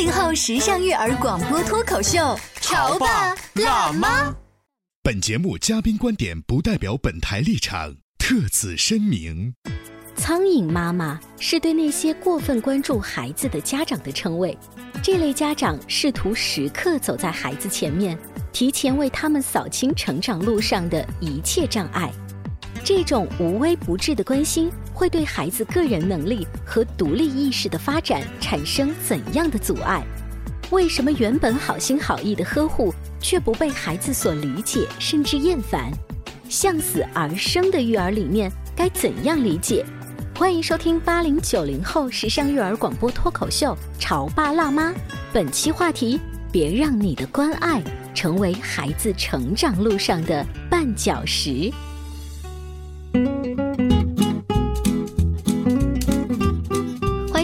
八零后时尚育儿广播脱口秀，潮爸辣妈。本节目嘉宾观点不代表本台立场，特此声明。苍蝇妈妈是对那些过分关注孩子的家长的称谓，这类家长试图时刻走在孩子前面，提前为他们扫清成长路上的一切障碍。这种无微不至的关心，会对孩子个人能力和独立意识的发展产生怎样的阻碍？为什么原本好心好意的呵护，却不被孩子所理解，甚至厌烦？向死而生的育儿理念该怎样理解？欢迎收听八零九零后时尚育儿广播脱口秀《潮爸辣妈》，本期话题：别让你的关爱成为孩子成长路上的绊脚石。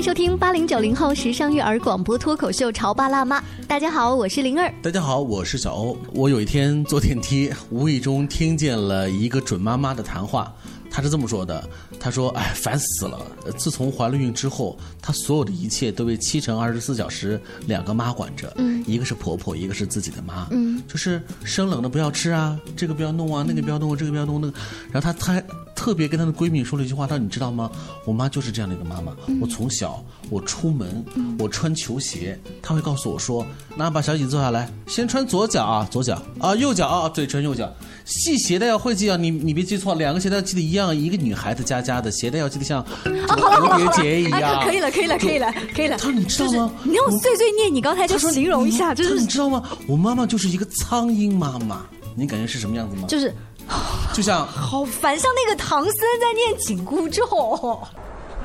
收听八零九零后时尚育儿广播脱口秀《潮爸辣妈》。大家好，我是灵儿。大家好，我是小欧。我有一天坐电梯，无意中听见了一个准妈妈的谈话。她是这么说的：“她说，哎，烦死了！自从怀了孕之后，她所有的一切都被七乘二十四小时两个妈管着，嗯，一个是婆婆，一个是自己的妈，嗯，就是生冷的不要吃啊，这个不要弄啊，那个不要弄，这个不要弄那个。然后她她特别跟她的闺蜜说了一句话，她说你知道吗？我妈就是这样的一个妈妈。我从小我出门，我穿球鞋，她会告诉我说，那把小椅子坐下来，先穿左脚啊，左脚啊，右脚啊，对，穿右脚。系鞋带要会系啊，你你别记错，两个鞋带系的一样。一个女孩子家家的鞋带要系的像蝴蝶结一样。可以了，可以了，可以了，可以了。她说你知道吗？你用碎碎念，你刚才就形容一下，就是你知道吗？我妈妈就是一个苍蝇妈妈，你感觉是什么样子吗？就是 就像好烦，像那个唐僧在念紧箍咒。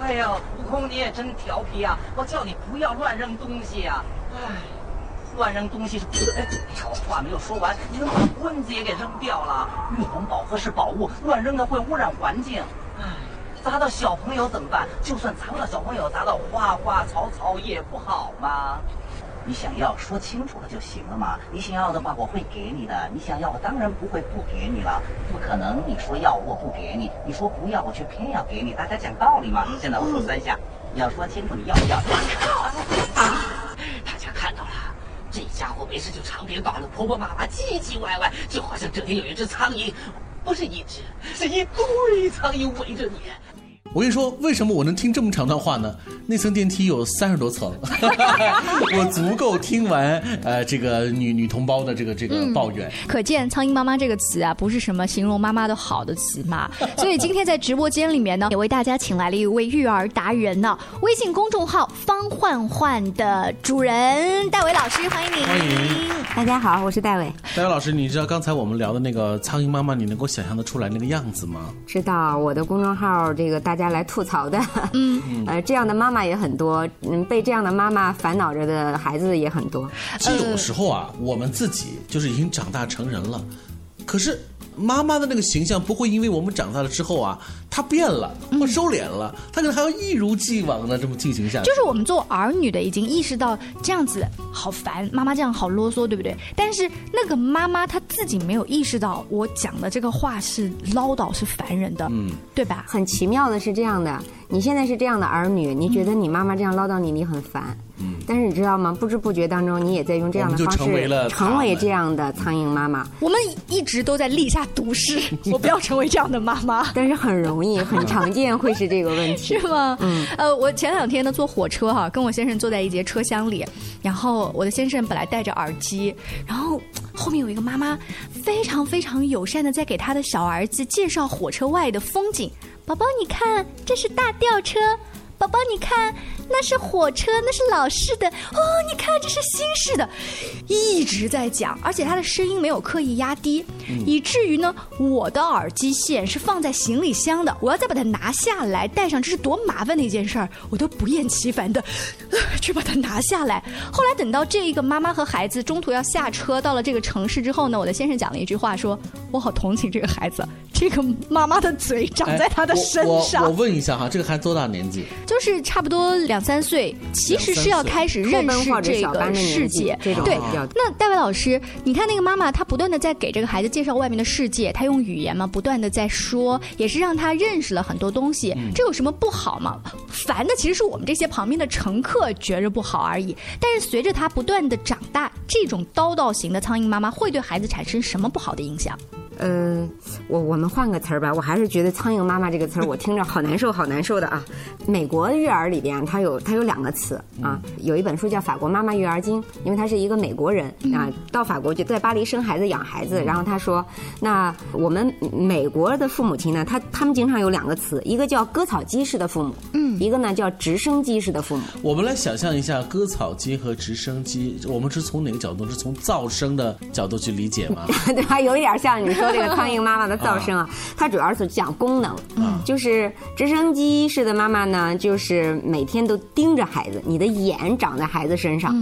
哎呀，悟空你也真调皮啊！我叫你不要乱扔东西啊、哎，乱扔东西是不对。哎，我话没有说完，你怎么把棍子也给扔掉了？玉皇宝盒是宝物，乱扔的会污染环境。哎，砸到小朋友怎么办？就算砸不到小朋友，砸到花花草草也不好吗？你想要说清楚了就行了嘛。你想要的话，我会给你的。你想要，我当然不会不给你了。不可能，你说要我不给你，你说不要我却偏要给你，大家讲道理嘛。现在我数三下，你要说清楚你要不要。啊！大家看到了，这家伙没事就长篇大论，婆婆妈妈唧唧歪歪，就好像这里有一只苍蝇，不是一只，是一堆苍蝇围着你。我跟你说，为什么我能听这么长段话呢？那层电梯有三十多层，我足够听完呃这个女女同胞的这个这个抱怨。可见“苍蝇妈妈”这个词啊，不是什么形容妈妈的好的词嘛。所以今天在直播间里面呢，也为大家请来了一位育儿达人呢，微信公众号“方焕焕”的主人戴伟老师，欢迎您。欢迎大家好，我是戴伟。戴伟老师，你知道刚才我们聊的那个苍蝇妈妈，你能够想象得出来那个样子吗？知道我的公众号，这个大家来吐槽的，嗯，呃，这样的妈妈也很多，嗯，被这样的妈妈烦恼着的孩子也很多。其实有时候啊，我们自己就是已经长大成人了，可是妈妈的那个形象不会因为我们长大了之后啊，她变了或收敛了，他可能还要一如既往的这么进行下去。就是我们做儿女的已经意识到这样子好烦，妈妈这样好啰嗦，对不对？但是那个妈妈她自己没有意识到，我讲的这个话是唠叨，是烦人的，嗯，对吧？很奇妙的是这样的，你现在是这样的儿女，你觉得你妈妈这样唠叨你，你很烦。嗯，但是你知道吗？不知不觉当中，你也在用这样的方式成为了式成为这样的苍蝇妈妈，我们一直都在立下毒誓，我不要成为这样的妈妈。但是很容易、很常见 会是这个问题。是吗？嗯，呃，我前两天呢坐火车哈，跟我先生坐在一节车厢里，然后我的先生本来戴着耳机，然后后面有一个妈妈非常非常友善的在给他的小儿子介绍火车外的风景。宝宝，你看，这是大吊车。宝宝，你看，那是火车，那是老式的哦。你看，这是新式的，一直在讲，而且他的声音没有刻意压低，以至于呢，我的耳机线是放在行李箱的，我要再把它拿下来带上，这是多麻烦的一件事儿，我都不厌其烦的 去把它拿下来。后来等到这一个妈妈和孩子中途要下车到了这个城市之后呢，我的先生讲了一句话，说我好同情这个孩子，这个妈妈的嘴长在他的身上。我我问一下哈，这个孩子多大年纪？就是差不多两三岁，其实是要开始认识这个世界。对，那戴维老师，你看那个妈妈，她不断的在给这个孩子介绍外面的世界，她用语言嘛，不断的在说，也是让他认识了很多东西。这有什么不好吗？烦的其实是我们这些旁边的乘客觉着不好而已。但是随着他不断的长大，这种叨叨型的苍蝇妈妈会对孩子产生什么不好的影响？嗯，我我们换个词儿吧，我还是觉得“苍蝇妈妈”这个词儿，我听着好难受，好难受的啊。美国育儿里边，它有它有两个词啊，有一本书叫《法国妈妈育儿经》，因为他是一个美国人啊，到法国就在巴黎生孩子养孩子，然后他说，那我们美国的父母亲呢，他他们经常有两个词，一个叫割草机式的父母，嗯，一个呢叫直升机式的父母。我们来想象一下割草机和直升机，我们是从哪个角度？是从噪声的角度去理解吗？对吧？有一点像你说。这个苍蝇妈妈的噪声啊，它主要是讲功能，就是直升机式的妈妈呢，就是每天都盯着孩子，你的眼长在孩子身上，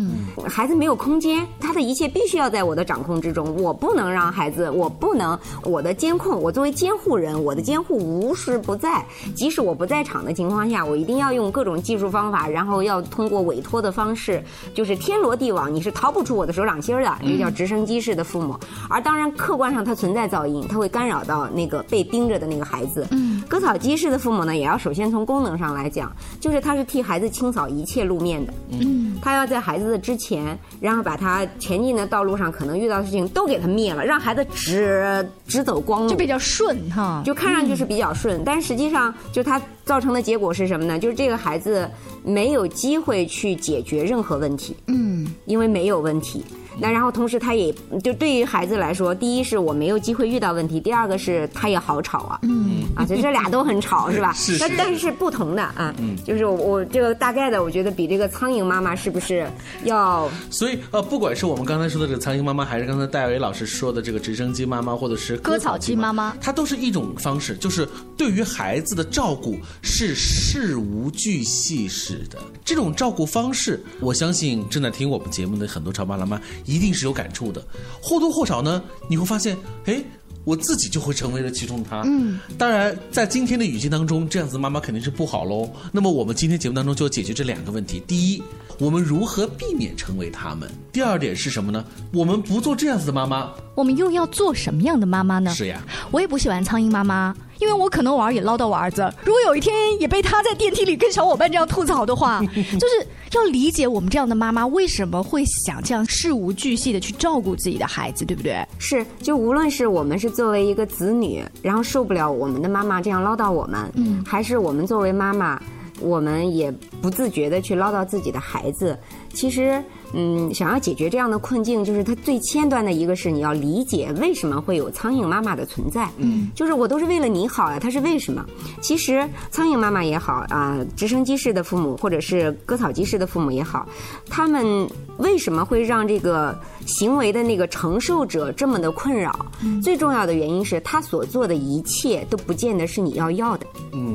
孩子没有空间，他的一切必须要在我的掌控之中，我不能让孩子，我不能我的监控，我作为监护人，我的监护无时不在，即使我不在场的情况下，我一定要用各种技术方法，然后要通过委托的方式，就是天罗地网，你是逃不出我的手掌心的，这叫直升机式的父母，而当然客观上它存在噪。音，它会干扰到那个被盯着的那个孩子。嗯，割草机式的父母呢，也要首先从功能上来讲，就是他是替孩子清扫一切路面的。嗯，他要在孩子的之前，然后把他前进的道路上可能遇到的事情都给他灭了，让孩子直直走光路，就比较顺哈，就看上去是比较顺，但实际上就他造成的结果是什么呢？就是这个孩子没有机会去解决任何问题。嗯，因为没有问题。那然后同时他也就对于孩子来说，第一是我没有机会遇到问题，第二个是他也好吵啊，嗯啊，就这俩都很吵是吧？是是。但是是不同的啊，嗯，就是我这个大概的，我觉得比这个苍蝇妈妈是不是要？所以呃，不管是我们刚才说的这个苍蝇妈妈，还是刚才戴维老师说的这个直升机妈妈，或者是割草机妈妈，它都是一种方式，就是对于孩子的照顾是事无巨细式的这种照顾方式，我相信正在听我们节目的很多潮爸辣妈。一定是有感触的，或多或少呢，你会发现，哎，我自己就会成为了其中的他。嗯，当然，在今天的语境当中，这样子妈妈肯定是不好喽。那么，我们今天节目当中就要解决这两个问题：第一，我们如何避免成为他们；第二点是什么呢？我们不做这样子的妈妈，我们又要做什么样的妈妈呢？是呀，我也不喜欢苍蝇妈妈。因为我可能偶尔也唠叨我儿子，如果有一天也被他在电梯里跟小伙伴这样吐槽的话，就是要理解我们这样的妈妈为什么会想这样事无巨细的去照顾自己的孩子，对不对？是，就无论是我们是作为一个子女，然后受不了我们的妈妈这样唠叨我们，嗯，还是我们作为妈妈，我们也不自觉的去唠叨自己的孩子，其实。嗯，想要解决这样的困境，就是它最前端的一个是你要理解为什么会有苍蝇妈妈的存在。嗯，就是我都是为了你好呀，它是为什么？其实苍蝇妈妈也好啊，直升机式的父母或者是割草机式的父母也好，他们为什么会让这个行为的那个承受者这么的困扰？最重要的原因是他所做的一切都不见得是你要要的。嗯嗯，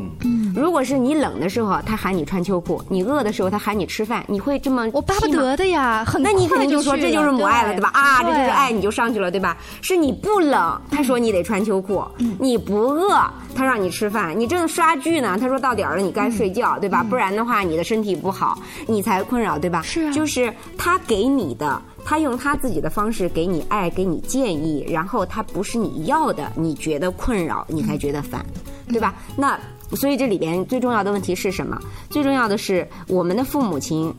如果是你冷的时候他喊你穿秋裤，你饿的时候他喊你吃饭，你会这么我巴不得的呀。那你肯定就说这就是母爱了，对吧？啊，这就是爱，你就上去了，对吧？是你不冷，他说你得穿秋裤；你不饿，他让你吃饭。你正刷剧呢，他说到点儿了，你该睡觉，对吧？不然的话，你的身体不好，你才困扰，对吧？是，就是他给你的，他用他自己的方式给你爱，给你建议，然后他不是你要的，你觉得困扰，你才觉得烦，对吧？那所以这里边最重要的问题是什么？最重要的是我们的父母亲。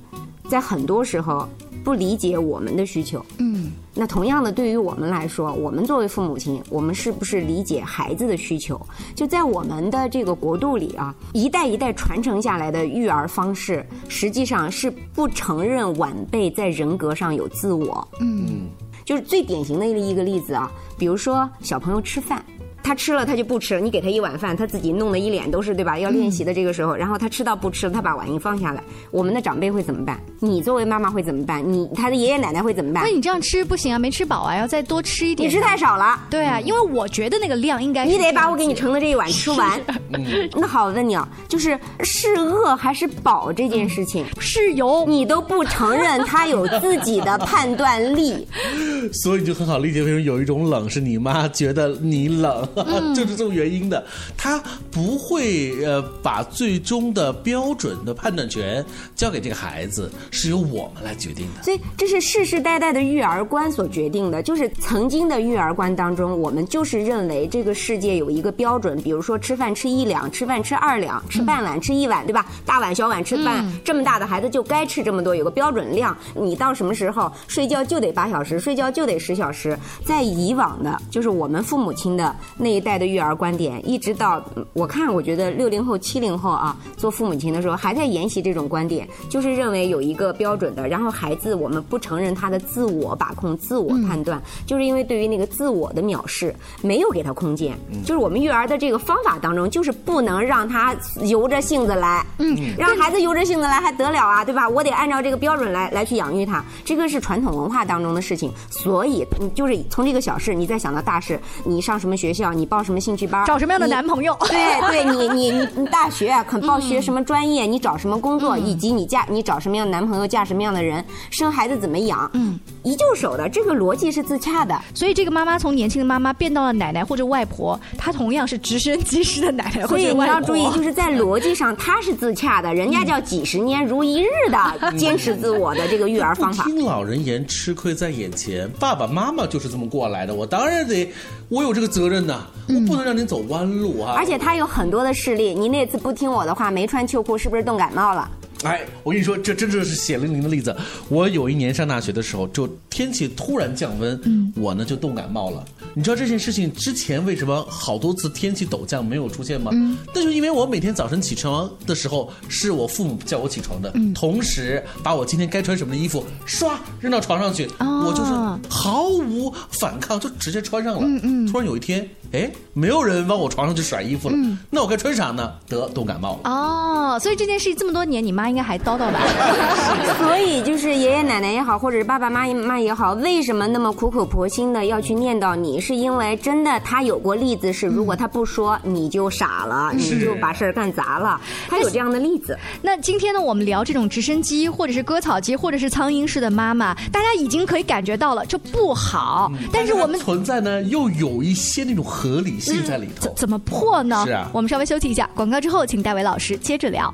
在很多时候不理解我们的需求。嗯，那同样的，对于我们来说，我们作为父母亲，我们是不是理解孩子的需求？就在我们的这个国度里啊，一代一代传承下来的育儿方式，实际上是不承认晚辈在人格上有自我。嗯。就是最典型的一个例子啊，比如说小朋友吃饭。他吃了，他就不吃了。你给他一碗饭，他自己弄得一脸都是，对吧？要练习的这个时候，然后他吃到不吃了，他把碗一放下来，我们的长辈会怎么办？你作为妈妈会怎么办？你他的爷爷奶奶会怎么办？那你这样吃不行啊，没吃饱啊，要再多吃一点。你吃太少了。对啊，因为我觉得那个量应该你得把我给你盛的这一碗吃完。那好，我问你啊，就是是饿还是饱这件事情，是有你都不承认他有自己的判断力，所以就很好理解为什么有一种冷是你妈觉得你冷，就是这种。原因的，他不会呃把最终的标准的判断权交给这个孩子，是由我们来决定的。所以这是世世代代的育儿观所决定的，就是曾经的育儿观当中，我们就是认为这个世界有一个标准，比如说吃饭吃一两，吃饭吃二两，吃半碗吃一碗，对吧？大碗小碗吃饭，这么大的孩子就该吃这么多，有个标准量。你到什么时候睡觉就得八小时，睡觉就得十小时。在以往的，就是我们父母亲的那一代的育儿观。点一直到我看，我觉得六零后、七零后啊，做父母亲的时候还在沿袭这种观点，就是认为有一个标准的，然后孩子我们不承认他的自我把控、自我判断，就是因为对于那个自我的藐视，没有给他空间。就是我们育儿的这个方法当中，就是不能让他由着性子来，嗯，让孩子由着性子来还得了啊，对吧？我得按照这个标准来来去养育他，这个是传统文化当中的事情。所以，你就是从这个小事，你再想到大事，你上什么学校，你报什么兴趣班。找什么样的男朋友？对对，你你你你大学肯报学什么专业？你找什么工作？以及你嫁你找什么样的男朋友？嫁什么样的人？生孩子怎么养？嗯，一就手的这个逻辑是自洽的。所以这个妈妈从年轻的妈妈变到了奶奶或者外婆，她同样是直升机式的奶奶或者外婆。所以你要注意，就是在逻辑上 她是自洽的，人家叫几十年如一日的坚持自我的这个育儿方法。听老人言，吃亏在眼前。爸爸妈妈就是这么过来的，我当然得，我有这个责任呐，我不能让您走弯。路啊！而且他有很多的事例，您那次不听我的话，没穿秋裤，是不是冻感冒了？哎，我跟你说，这真正是血淋淋的例子。我有一年上大学的时候，就天气突然降温，我呢就冻感冒了。你知道这件事情之前为什么好多次天气陡降没有出现吗？那就因为我每天早晨起床的时候是我父母叫我起床的，同时把我今天该穿什么的衣服唰扔到床上去，我就是毫无反抗就直接穿上了。突然有一天，哎，没有人往我床上去甩衣服了，那我该穿啥呢？得冻感冒了。哦，所以这件事这么多年，你妈。应该还叨叨吧，所以就是爷爷奶奶也好，或者是爸爸妈妈也好，为什么那么苦口婆心的要去念叨你？是因为真的他有过例子，是如果他不说，你就傻了，你就把事儿干砸了。他有这样的例子。那今天呢，我们聊这种直升机，或者是割草机，或者是苍蝇式的妈妈，大家已经可以感觉到了，这不好。但是我们存在呢，又有一些那种合理性在里头。怎么破呢？是啊，我们稍微休息一下，广告之后，请戴维老师接着聊。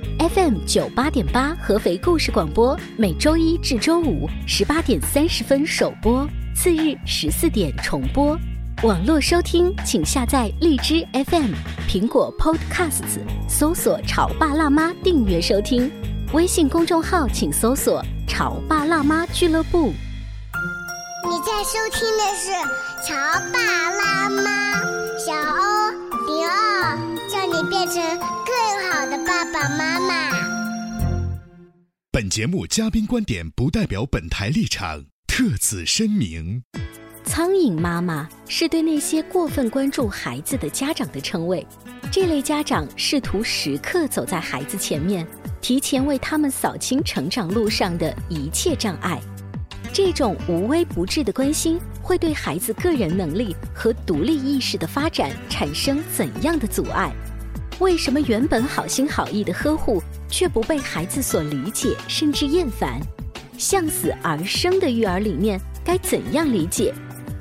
FM 九八点八合肥故事广播，每周一至周五十八点三十分首播，次日十四点重播。网络收听，请下载荔枝 FM、苹果 Podcasts，搜索“潮爸辣妈”订阅收听。微信公众号请搜索“潮爸辣妈俱乐部”。你在收听的是《潮爸辣妈》，小欧零二，你变成。更好的爸爸妈妈。本节目嘉宾观点不代表本台立场，特此声明。苍蝇妈妈是对那些过分关注孩子的家长的称谓。这类家长试图时刻走在孩子前面，提前为他们扫清成长路上的一切障碍。这种无微不至的关心，会对孩子个人能力和独立意识的发展产生怎样的阻碍？为什么原本好心好意的呵护，却不被孩子所理解，甚至厌烦？向死而生的育儿理念该怎样理解？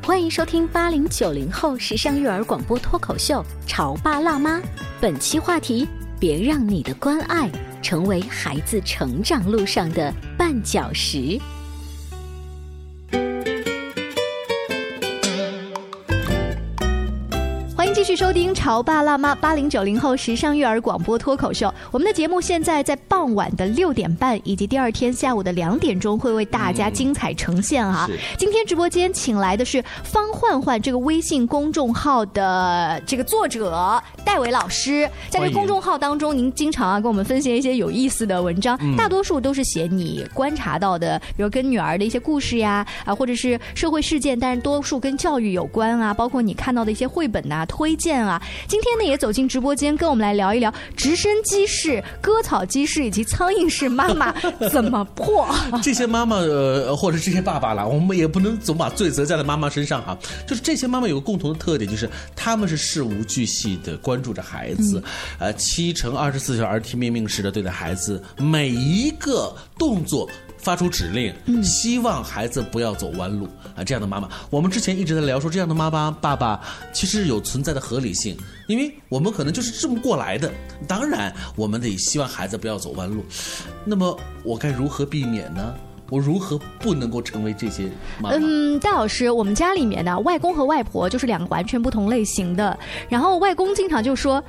欢迎收听八零九零后时尚育儿广播脱口秀《潮爸辣妈》，本期话题：别让你的关爱成为孩子成长路上的绊脚石。续收听《潮爸辣妈》八零九零后时尚育儿广播脱口秀。我们的节目现在在傍晚的六点半以及第二天下午的两点钟会为大家精彩呈现啊！是今天直播间请来的是方焕焕这个微信公众号的这个作者戴伟老师，在这个公众号当中，您经常啊跟我们分享一些有意思的文章，嗯大多数都是写你观察到的，比如跟女儿的一些故事呀，啊，或者是社会事件，但是多数跟教育有关啊，包括你看到的一些绘本呐、推荐啊。今天呢，也走进直播间，跟我们来聊一聊直升机式、割草机式以及苍蝇式妈妈 怎么破。这些妈妈呃，或者这些爸爸啦，我们也不能总把罪责加在妈妈身上哈。就是这些妈妈有个共同的特点，就是他们是事无巨细的关注着孩子，呃，七乘二十四小时听命令式的对待孩子，每一个动作。发出指令，希望孩子不要走弯路啊！这样的妈妈，我们之前一直在聊说，这样的妈妈爸爸其实有存在的合理性，因为我们可能就是这么过来的。当然，我们得希望孩子不要走弯路。那么，我该如何避免呢？我如何不能够成为这些妈妈？嗯，戴老师，我们家里面呢，外公和外婆就是两个完全不同类型的。然后外公经常就说：“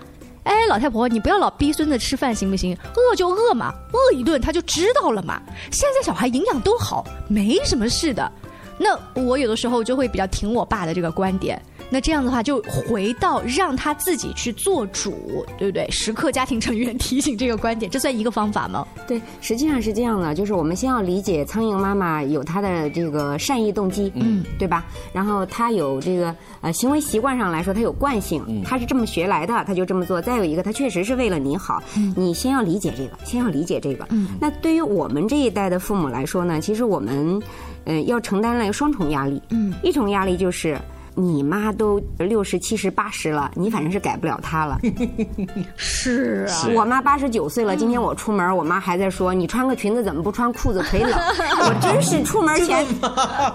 哎，老太婆，你不要老逼孙子吃饭行不行？饿就饿嘛，饿一顿他就知道了嘛。现在小孩营养都好，没什么事的。”那我有的时候就会比较挺我爸的这个观点。那这样的话，就回到让他自己去做主，对不对？时刻家庭成员提醒这个观点，这算一个方法吗？对，实际上是这样的，就是我们先要理解苍蝇妈妈有她的这个善意动机，嗯，对吧？然后她有这个呃行为习惯上来说，她有惯性，她是这么学来的，她就这么做。再有一个，她确实是为了你好，你先要理解这个，先要理解这个。嗯，那对于我们这一代的父母来说呢，其实我们呃要承担了双重压力，嗯，一重压力就是。你妈都六十七十八十了，你反正是改不了她了。是啊我妈八十九岁了，今天我出门，我妈还在说你穿个裙子怎么不穿裤子，腿冷。我真是出门前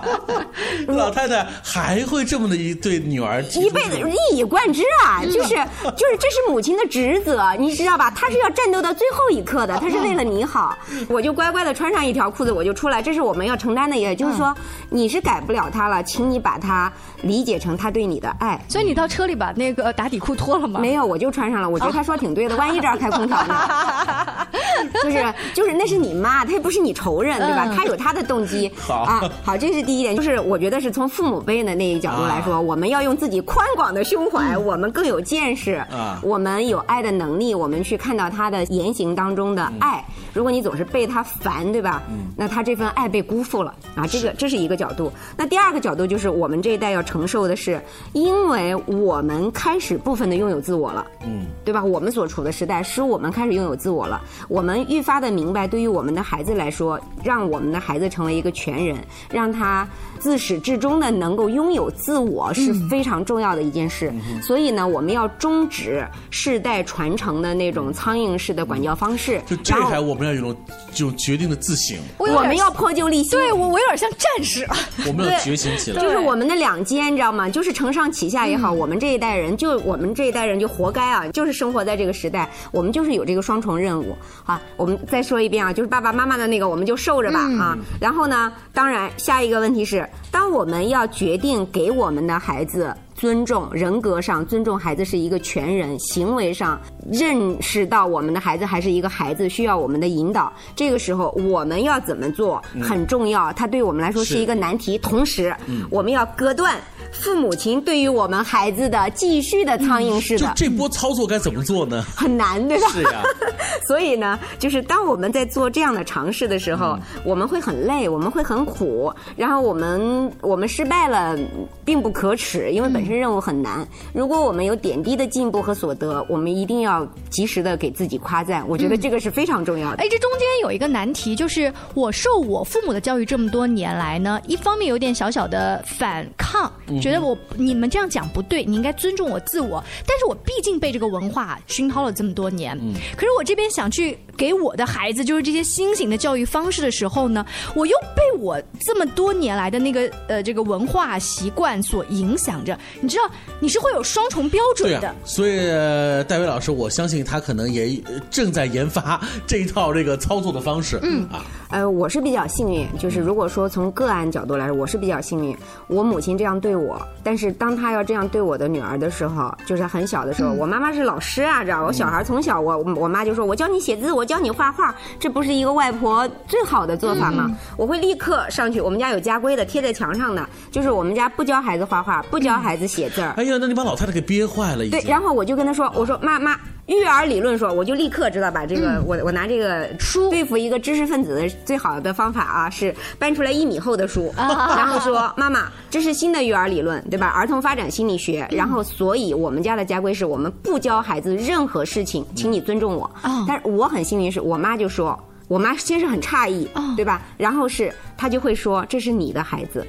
老太太还会这么的一对女儿一辈子一以贯之啊，就是就是这是母亲的职责，你知道吧？她是要战斗到最后一刻的，她是为了你好。我就乖乖的穿上一条裤子，我就出来，这是我们要承担的，也就是说你是改不了她了，请你把她理解成他对你的爱。所以你到车里把那个打底裤脱了吗？没有，我就穿上了。我觉得 他说挺对的，万一这儿开空调呢？就是就是，那是你妈，她又不是你仇人，对吧？嗯她有她的动机好啊。好，这是第一点，就是我觉得是从父母辈的那一角度来说，我们要用自己宽广的胸怀，我们更有见识啊我们有爱的能力，我们去看到他的言行当中的爱。如果你总是被他烦，对吧？那他这份爱被辜负了啊。这个这是一个角度。那第二个角度就是我们这一代要承受的是，因为我们开始部分的拥有自我了。嗯，对吧？我们所处的时代使我们开始拥有自我了，我们愈发的明白，对于我们的孩子来说，让我们的孩子成为一个全人，让他自始至终的能够拥有自我是非常重要的一件事。所以呢，我们要终止世代传承的那种苍蝇式的管教方式，就这还我们要有种这种决定的自省，我们要破旧立新。对我，我有点像战士。我们要觉醒起来。就是我们的两肩，你知道吗？就是承上启下也好，我们这一代人就我们这一代人就活该啊，就是生活在这个时代，我们就是有这个双重任务啊。我们再说一遍啊，就是爸爸妈妈的那个，我们就受着吧啊。然后呢，当然下一个问题是，当我们要决定给我们的孩子。尊重人格上尊重孩子是一个全人，行为上认识到我们的孩子还是一个孩子，需要我们的引导。这个时候我们要怎么做嗯很重要，它对我们来说是是一个难题。同时，嗯我们要割断父母亲对于我们孩子的继续的苍蝇式的。就这波操作该怎么做呢？很难，对吧？是呀。所以呢，就是当我们在做这样的尝试的时候，嗯我们会很累，我们会很苦，然后我们我们失败了，并不可耻，因为本身任务很难。如果我们有点滴的进步和所得，我们一定要及时的给自己夸赞。我觉得这个是非常重要的。哎，这中间有一个难题，就是我受我父母的教育这么多年来呢，一方面有点小小的反抗，嗯觉得我你们这样讲不对，你应该尊重我自我。但是我毕竟被这个文化熏陶了这么多年，嗯可是我这边想去给我的孩子就是这些新型的教育方式的时候呢，我又被我这么多年来的那个呃这个文化习惯所影响着。你知道，你是会有双重标准的。所以呃戴维老师，我相信他可能也呃正在研发这一套这个操作的方式。嗯啊，呃，我是比较幸运，就是如果说从个案角度来说，我是比较幸运。我母亲这样对我，我，但是当他要这样对我的女儿的时候，就是很小的时候，我妈妈是老师啊，知道吧我小孩从小我我妈就说，我教你写字，我教你画画，这不是一个外婆最好的做法吗？我会立刻上去，我们家有家规的，贴在墙上的，就是我们家不教孩子画画，不教孩子写字儿。哎呀，那你把老太太给憋坏了。对，然后我就跟他说，我说妈妈。育儿理论说，我就立刻知道把这个，嗯我我拿这个书对付一个知识分子的最好的方法啊，是搬出来一米厚的书，啊 然后说妈妈，这是新的育儿理论，对吧？儿童发展心理学。嗯然后，所以我们家的家规是我们不教孩子任何事情，请你尊重我。哦但是我很幸运，是我妈就说。我妈先是很诧异，哦对吧？然后是她就会说这是你的孩子，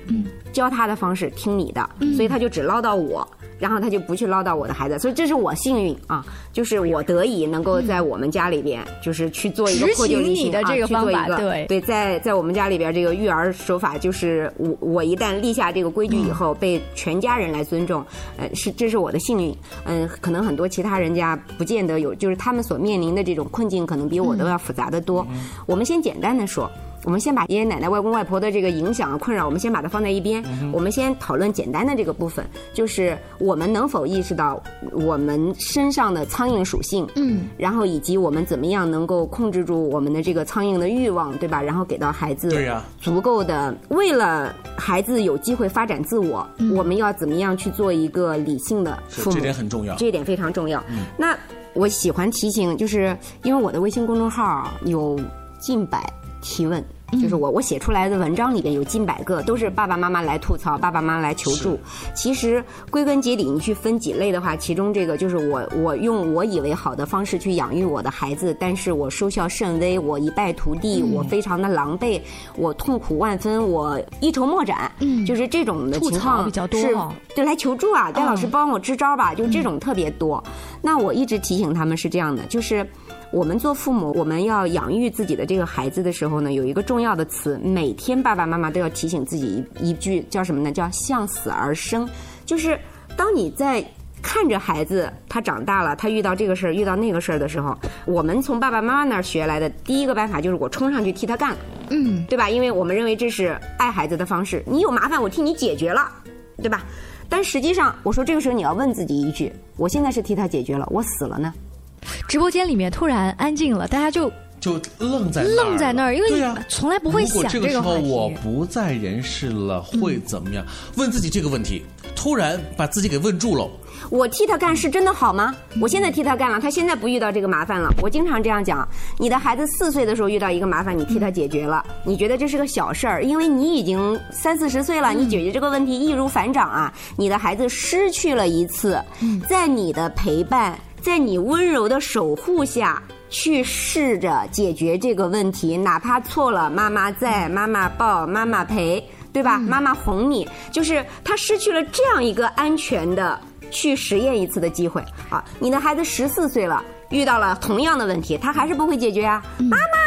教他的方式听你的，嗯。所以他就只唠叨我，然后他就不去唠叨我的孩子，所以这是我幸运啊，就是我得以能够在我们家里边，就是去做一个执破旧立新的啊这个方去做一个法对。对，在在我们家里边这个育儿手法，就是我我一旦立下这个规矩以后，被全家人来尊重，呃，是这是我的幸运。嗯、可能很多其他人家不见得有，就是他们所面临的这种困境，可能比我都要复杂的多。我们先简单的说。我们先把爷爷奶奶、外公外婆的这个影响啊、困扰，我们先把它放在一边。我们先讨论简单的这个部分，就是我们能否意识到我们身上的苍蝇属性，嗯，然后以及我们怎么样能够控制住我们的这个苍蝇的欲望，对吧？然后给到孩子对呀足够的，为了孩子有机会发展自我，我们要怎么样去做一个理性的父母？这点很重要。这一点非常重要。那我喜欢提醒，就是因为我的微信公众号啊有近百提问。就是我我写出来的文章里边有近百个都是爸爸妈妈来吐槽，爸爸妈妈来求助。其实归根结底，你去分几类的话，其中这个就是我我用我以为好的方式去养育我的孩子，但是我收效甚微，我一败涂地，我非常的狼狈，我痛苦万分，我一筹莫展。嗯就是这种的情况比较多是哦对，来求助啊，戴老师嗯帮我支招吧，就这种特别多。那我一直提醒他们是这样的，就是。我们做父母，我们要养育自己的这个孩子的时候呢，有一个重要的词，每天爸爸妈妈都要提醒自己一一句，叫什么呢？叫向死而生。就是当你在看着孩子他长大了，他遇到这个事儿，遇到那个事儿的时候，我们从爸爸妈妈那儿学来的第一个办法就是我冲上去替他干，嗯，对吧？因为我们认为这是爱孩子的方式。你有麻烦，我替你解决了，对吧？但实际上，我说这个时候你要问自己一句：我现在是替他解决了，我死了呢？直播间里面突然安静了，大家就就愣在那儿愣在那儿，因为你、从来不会如果想这个时候个话题。我不在人世了，会怎么样？问自己这个问题，突然把自己给问住了。我替他干是真的好吗？我现在替他干了，他现在不遇到这个麻烦了。我经常这样讲：你的孩子四岁的时候遇到一个麻烦，你替他解决了，你觉得这是个小事儿，因为你已经三四十岁了，你解决这个问题易如反掌啊。你的孩子失去了一次，在你的陪伴，在你温柔的守护下。去试着解决这个问题，哪怕错了，妈妈在，妈妈抱，妈妈陪，对吧？妈妈哄你，就是他失去了这样一个安全的去实验一次的机会啊！你的孩子十四岁了，遇到了同样的问题，他还是不会解决啊！妈妈，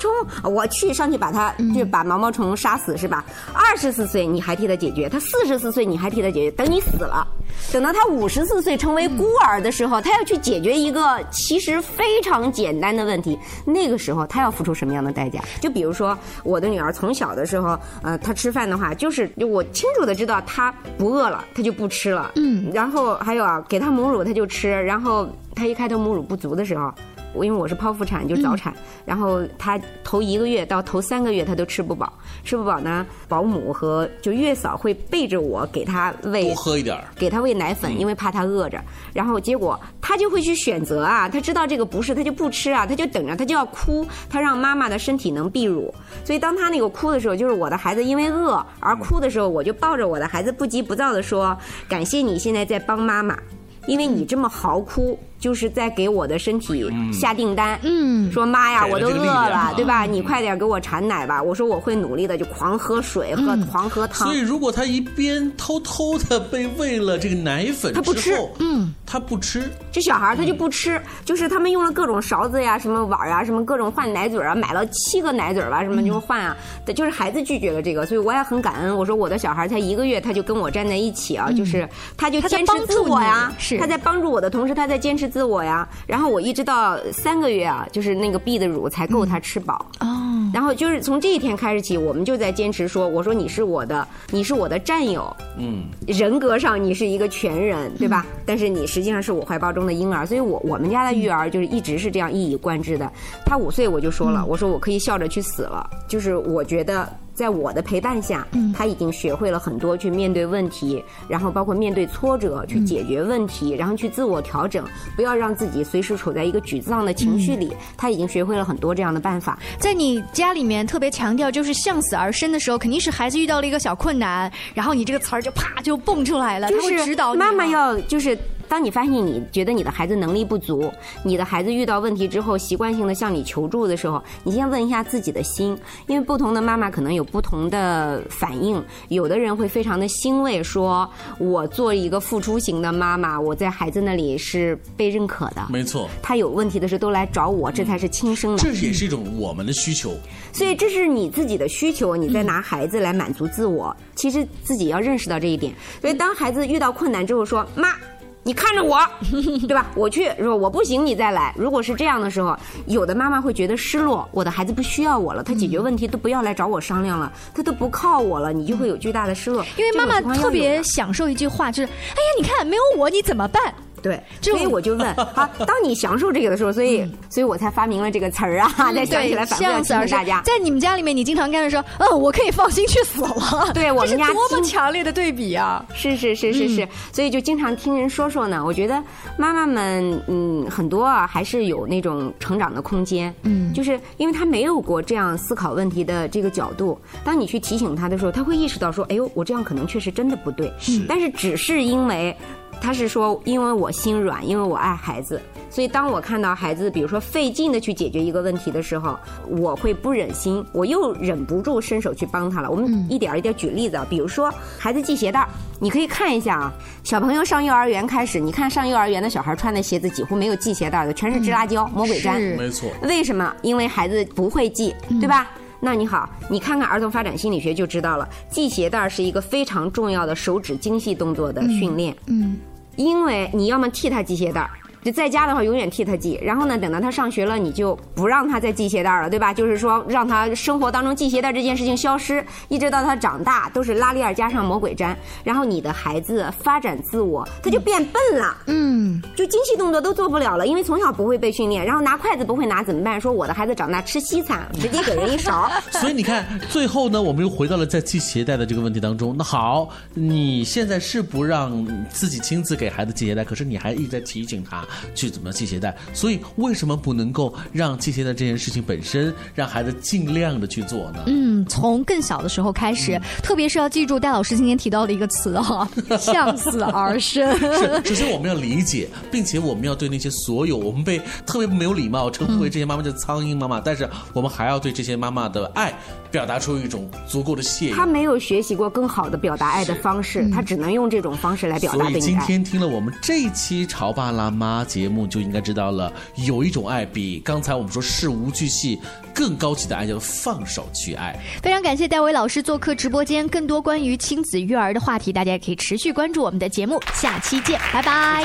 虫，我去上去把它就把毛毛虫杀死是吧？二十四岁你还替他解决，他四十四岁你还替他解决，等你死了。等到他五十四岁成为孤儿的时候，他要去解决一个其实非常简单的问题，那个时候他要付出什么样的代价？就比如说我的女儿从小的时候，呃，她吃饭的话，就是我清楚的知道她不饿了，她就不吃了。嗯，然后还有啊，给她母乳她就吃，然后她一开头母乳不足的时候。我因为我是剖腹产，就是早产，然后她头一个月到头三个月她都吃不饱，吃不饱呢，保姆和就月嫂会背着我给她喂多喝一点儿给他喂奶粉，因为怕他饿着。然后结果他就会去选择啊，他知道这个不是，他就不吃啊，他就等着，他就要哭，他让妈妈的身体能泌乳。所以当他那个哭的时候，就是我的孩子因为饿而哭的时候，我就抱着我的孩子不急不躁的说：“感谢你现在在帮妈妈。”因为你这么嚎哭，就是在给我的身体下订单。嗯，说妈呀，我都饿了，啊对吧？你快点给我产奶吧。我说我会努力的，就狂喝水，喝狂喝汤。所以，如果他一边偷偷的被喂了这个奶粉他不吃，嗯，他不吃，这小孩他就不吃，就是他们用了各种勺子呀、什么碗儿啊、什么各种换奶嘴啊，买了七个奶嘴吧，什么就换啊，就是孩子拒绝了这个，所以我也很感恩。我说我的小孩才一个月，他就跟我站在一起啊，就是他就他坚持自我呀帮助，你是他在帮助我的同时，他在坚持自我呀。然后我一直到三个月啊，就是那个 B 的乳才够他吃饱。哦。然后就是从这一天开始起，我们就在坚持说，我说你是我的，你是我的战友。嗯。人格上你是一个全人，对吧？但是你实际上是我怀抱中的婴儿，所以我我们家的育儿就是一直是这样一以贯之的。他五岁我就说了，我说我可以笑着去死了，就是我觉得。在我的陪伴下，他已经学会了很多去面对问题，然后包括面对挫折去解决问题，然后去自我调整，不要让自己随时处在一个沮丧的情绪里。他已经学会了很多这样的办法。在你家里面特别强调就是向死而生的时候，肯定是孩子遇到了一个小困难，然后你这个词儿就啪就蹦出来了，他是指导你。妈妈要就是。当你发现你觉得你的孩子能力不足，你的孩子遇到问题之后习惯性的向你求助的时候，你先问一下自己的心，因为不同的妈妈可能有不同的反应。有的人会非常的欣慰，说我做一个付出型的妈妈，我在孩子那里是被认可的。没错，他有问题的时候都来找我，这才是亲生的。这也是一种我们的需求。所以这是你自己的需求，你在拿孩子来满足自我。其实自己要认识到这一点。所以当孩子遇到困难之后，说妈。你看着我，对吧？我去，说我不行，你再来。如果是这样的时候，有的妈妈会觉得失落，我的孩子不需要我了，他解决问题都不要来找我商量了，他都不靠我了，你就会有巨大的失落。因为妈妈特别享受一句话，就是：“哎呀，你看没有我你怎么办？”对，所以我就问，好，当你享受这个的时候，所以，所以我才发明了这个词儿啊，再想起来反复提醒大家。在你们家里面，你经常跟着说，嗯，我可以放心去死了。对我们家多么强烈的对比啊！是是是是是，所以就经常听人说说呢。我觉得妈妈们，嗯，很多啊，还是有那种成长的空间。嗯，就是因为他没有过这样思考问题的这个角度，当你去提醒他的时候，他会意识到说，哎呦，我这样可能确实真的不对。是，但是只是因为。他是说，因为我心软，因为我爱孩子，所以当我看到孩子，比如说费劲的去解决一个问题的时候，我会不忍心，我又忍不住伸手去帮他了。我们一点一点举例子啊，比如说孩子系鞋带你可以看一下啊，小朋友上幼儿园开始，你看上幼儿园的小孩穿的鞋子几乎没有系鞋带的，全是支拉胶、魔鬼粘，没错。为什么？因为孩子不会系，对吧？那你好，你看看儿童发展心理学就知道了，系鞋带是一个非常重要的手指精细动作的训练。嗯。因为你要么替他系鞋带儿。就在家的话，永远替他系。然后呢，等到他上学了，你就不让他再系鞋带了，对吧？就是说，让他生活当中系鞋带这件事情消失，一直到他长大都是拉链加上魔鬼毡。然后你的孩子发展自我，他就变笨了。嗯，就精细动作都做不了了，因为从小不会被训练。然后拿筷子不会拿怎么办？说我的孩子长大吃西餐，直接给人一勺。所以你看，最后呢，我们又回到了在系鞋带的这个问题当中。那好，你现在是不让自己亲自给孩子系鞋带，可是你还一直在提醒他。去怎么系鞋带？所以为什么不能够让系鞋带这件事情本身让孩子尽量的去做呢？嗯，从更小的时候开始，特别是要记住戴老师今天提到的一个词哈，向死而生。是，首先我们要理解，并且我们要对那些所有我们被特别没有礼貌称呼为这些妈妈叫苍蝇妈妈，但是我们还要对这些妈妈的爱表达出一种足够的谢意。他没有学习过更好的表达爱的方式，他只能用这种方式来表达所以今天听了我们这一期潮爸辣妈节目。就应该知道了，有一种爱比刚才我们说事无巨细更高级的爱，叫放手去爱。非常感谢戴维老师做客直播间，更多关于亲子育儿的话题，大家也可以持续关注我们的节目，下期见，拜拜。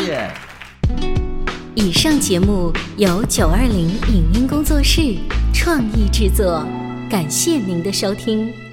以上节目由九二零影音工作室创意制作，感谢您的收听。